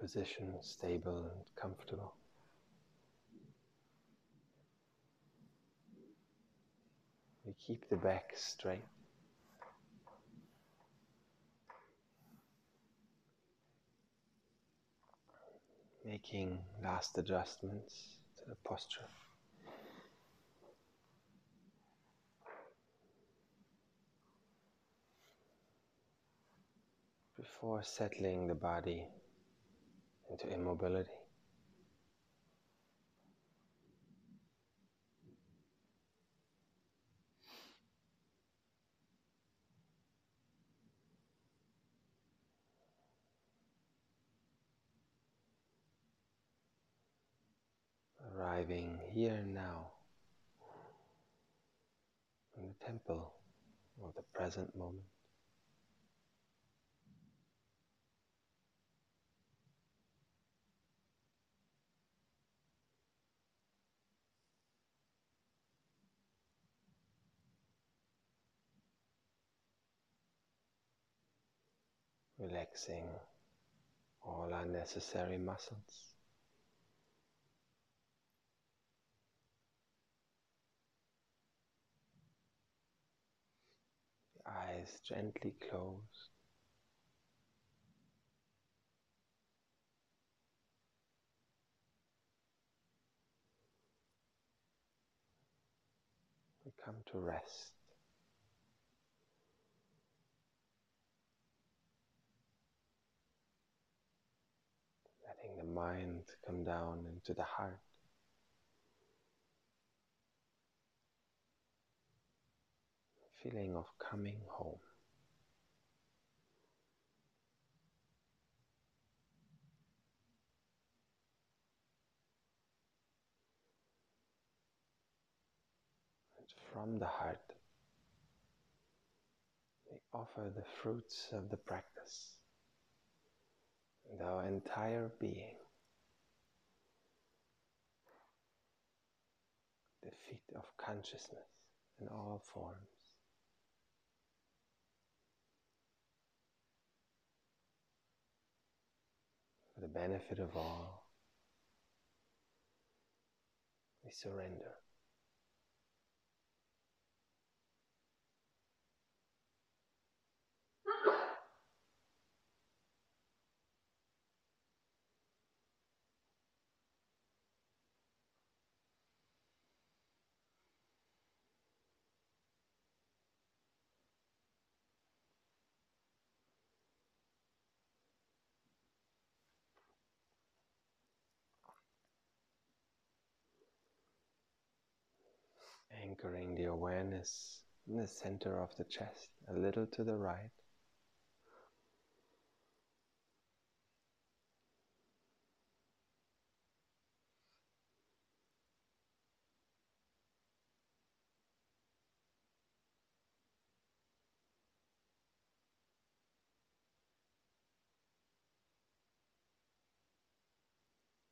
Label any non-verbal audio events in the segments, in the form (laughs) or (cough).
position stable and comfortable. We keep the back straight. Making last adjustments to the posture. before settling the body into immobility. Arriving here now in the temple of the present moment. Relaxing all unnecessary muscles. The eyes gently closed. We come to rest. the mind come down into the heart. Feeling of coming home. From the heart, we offer the fruits of the practice our entire being. The feet of consciousness in all forms. For the benefit of all, we surrender. (laughs) anchoring the awareness in the center of the chest, a little to the right.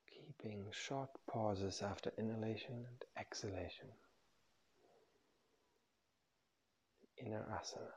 Keeping short pauses after inhalation and exhalation. Inner asana.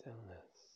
Stillness.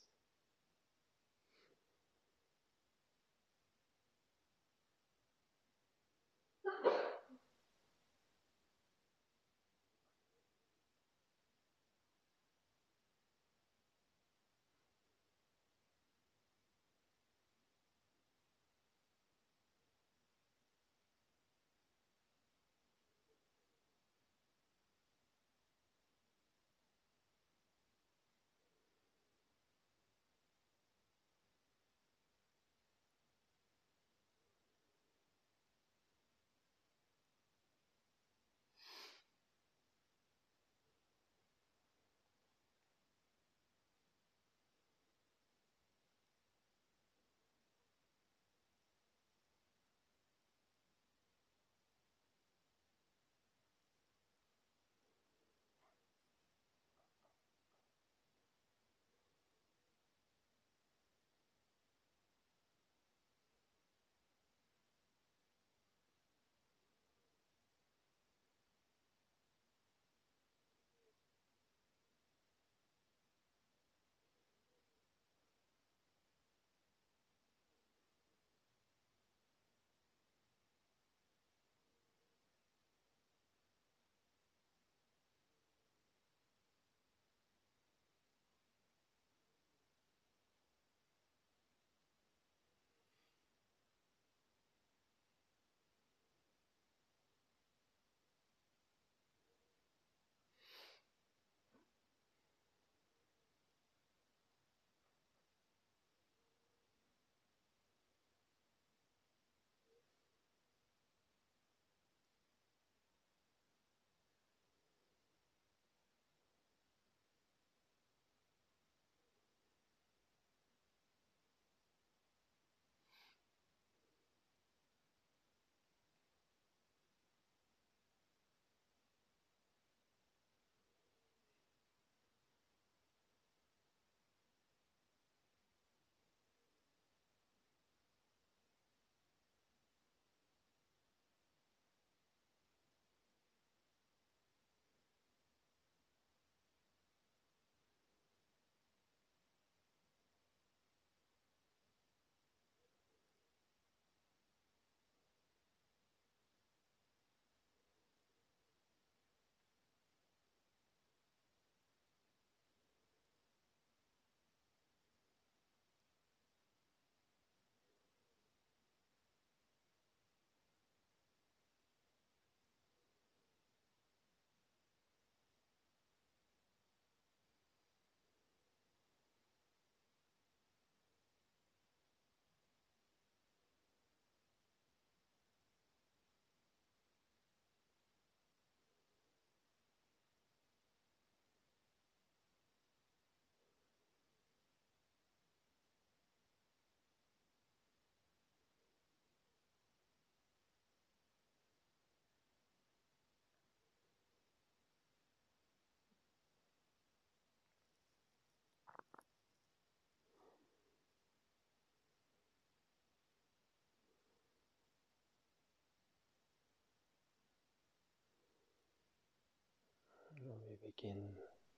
Begin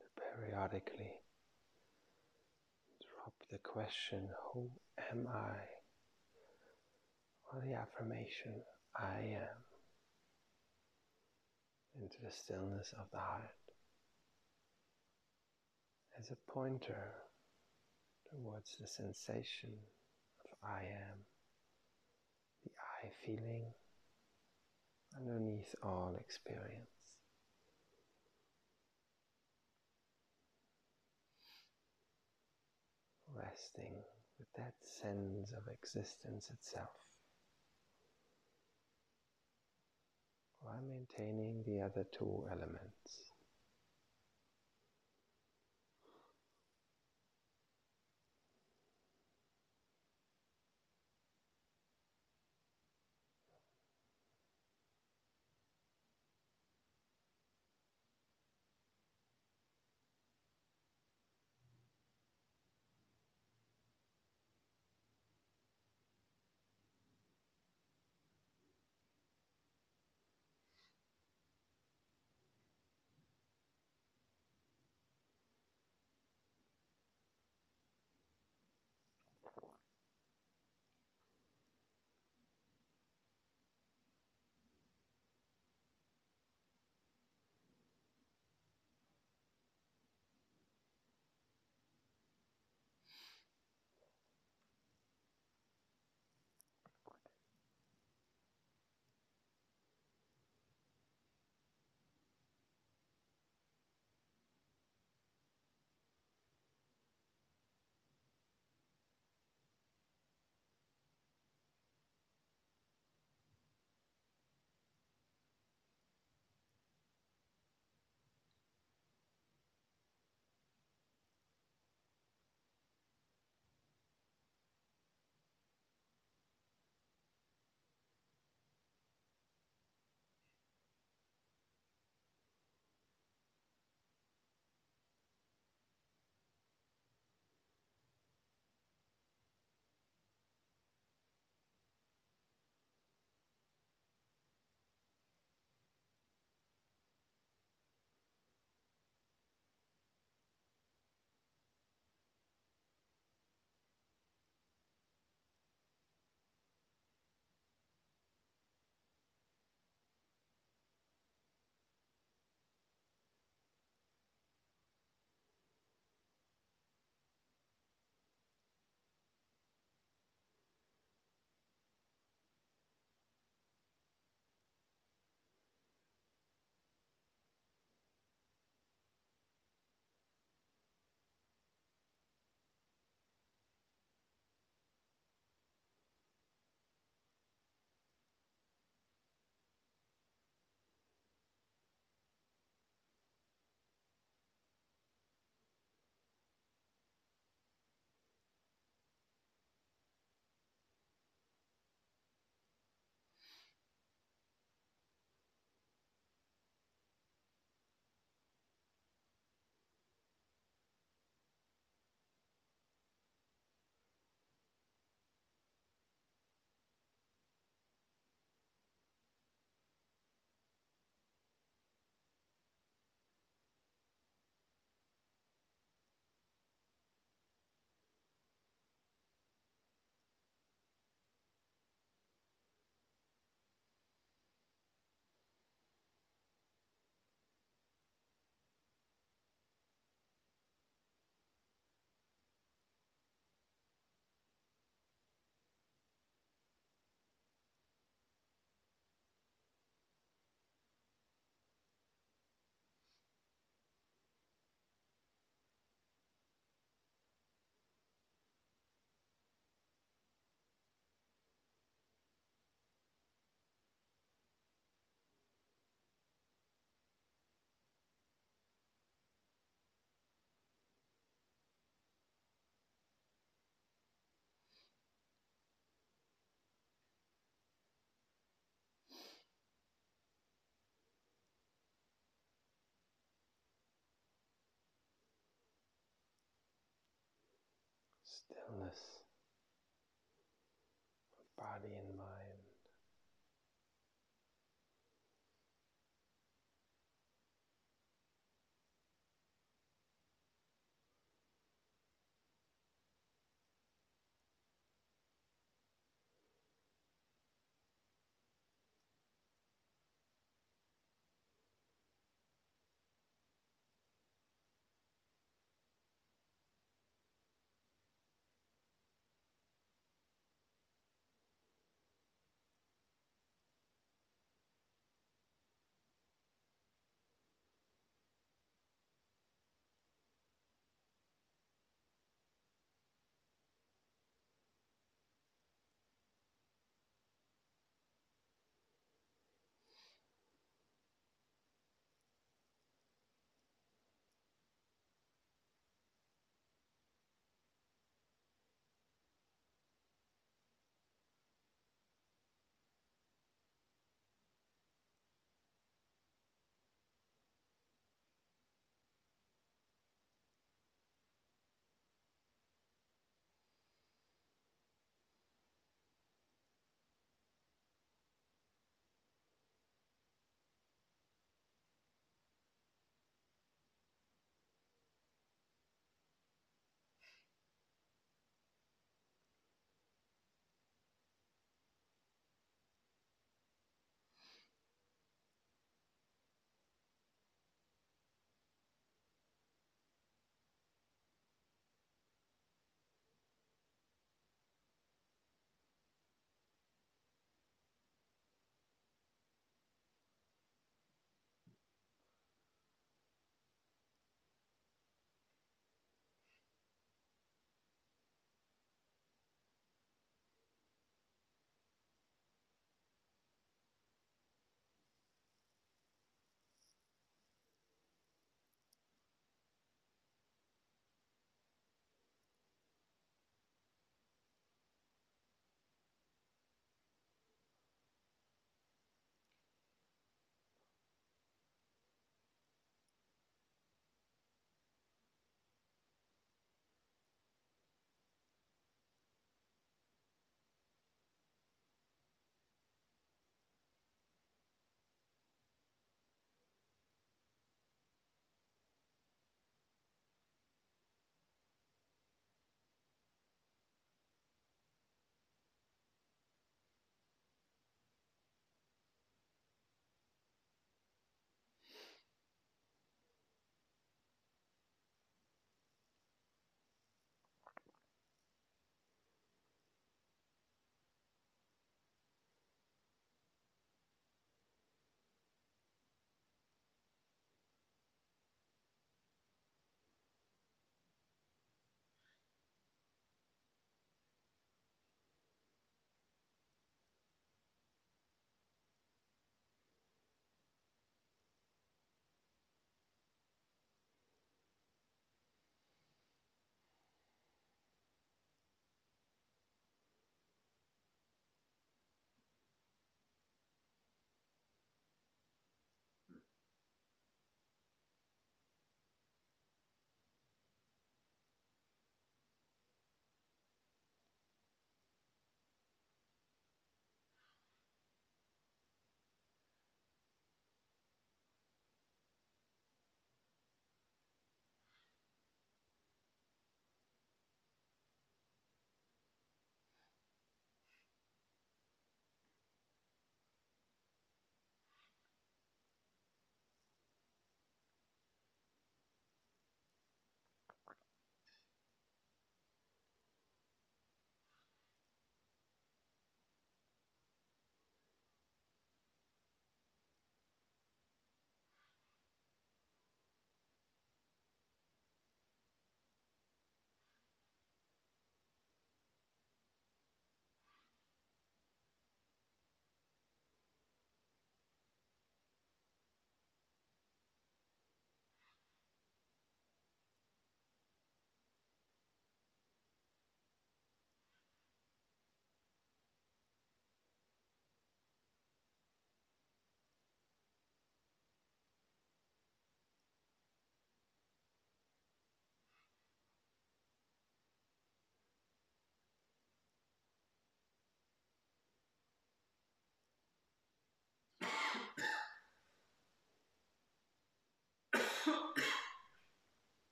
to periodically drop the question, Who am I? or the affirmation, I am, into the stillness of the heart as a pointer towards the sensation of I am, the I feeling underneath all experience. Resting with that sense of existence itself while maintaining the other two elements. Stillness of body and mind.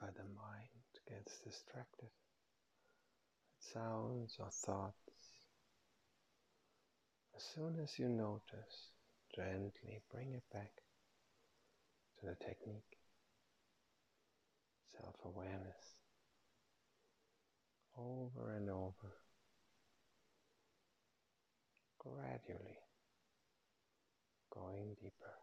Whenever the mind gets distracted, sounds or thoughts, as soon as you notice, gently bring it back to the technique, self awareness, over and over, gradually. Going deeper.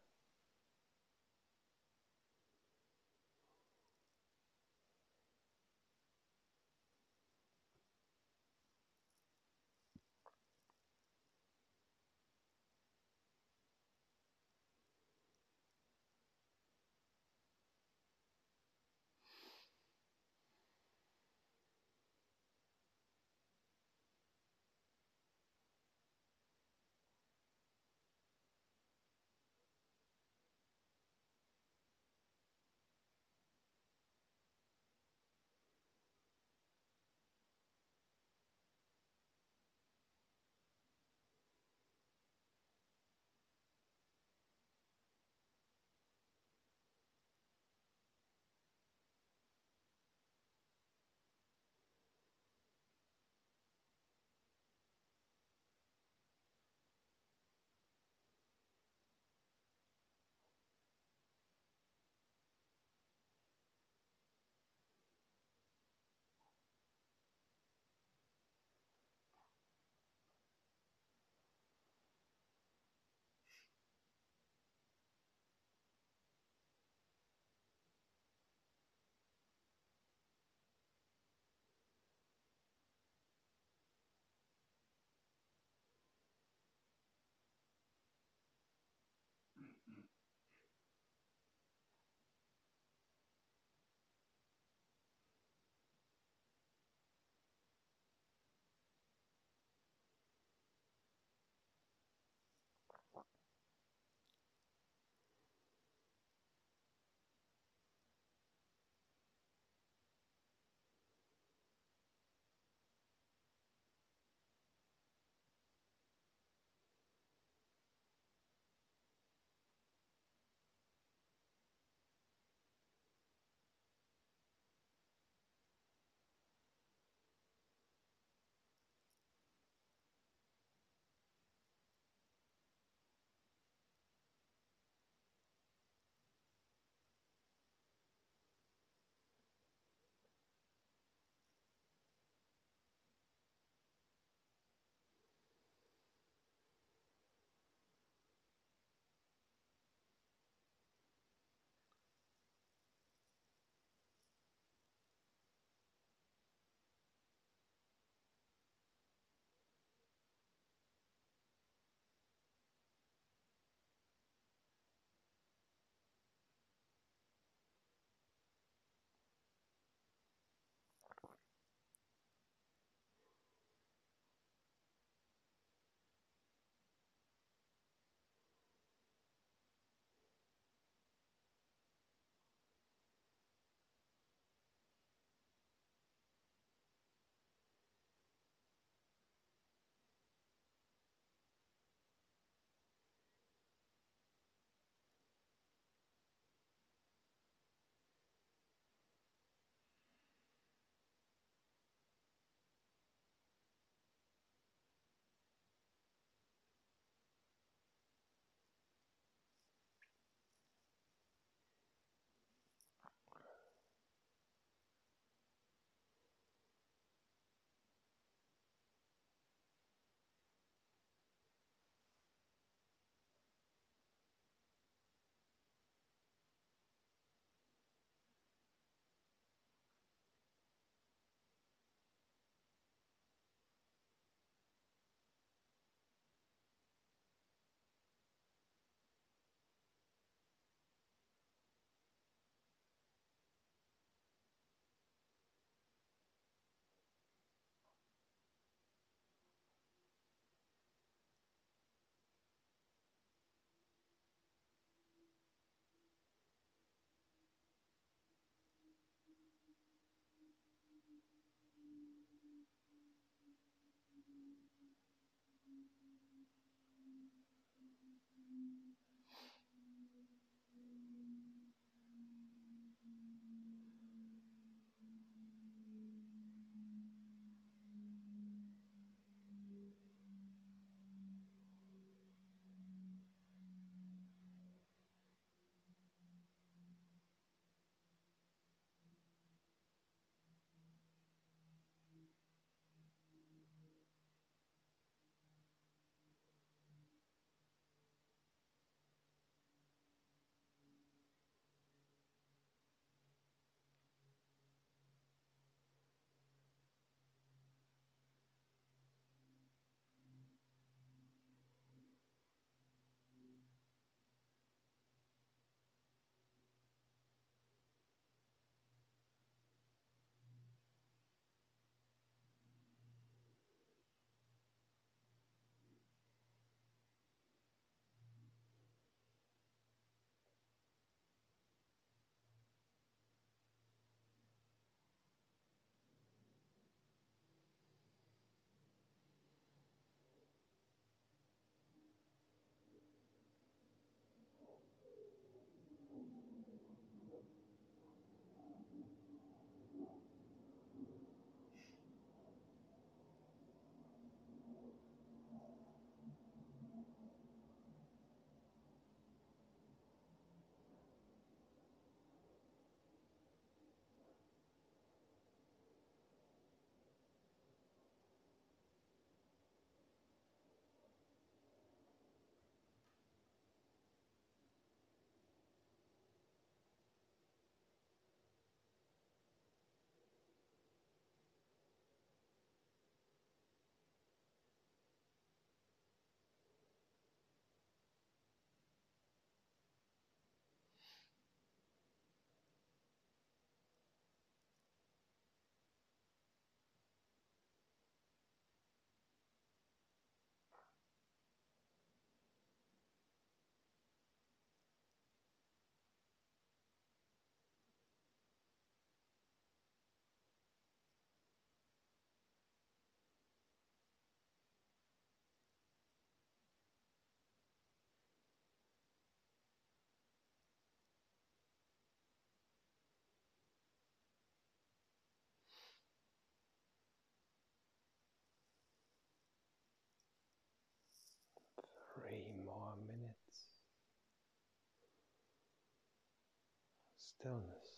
Stillness.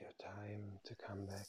Your time to come back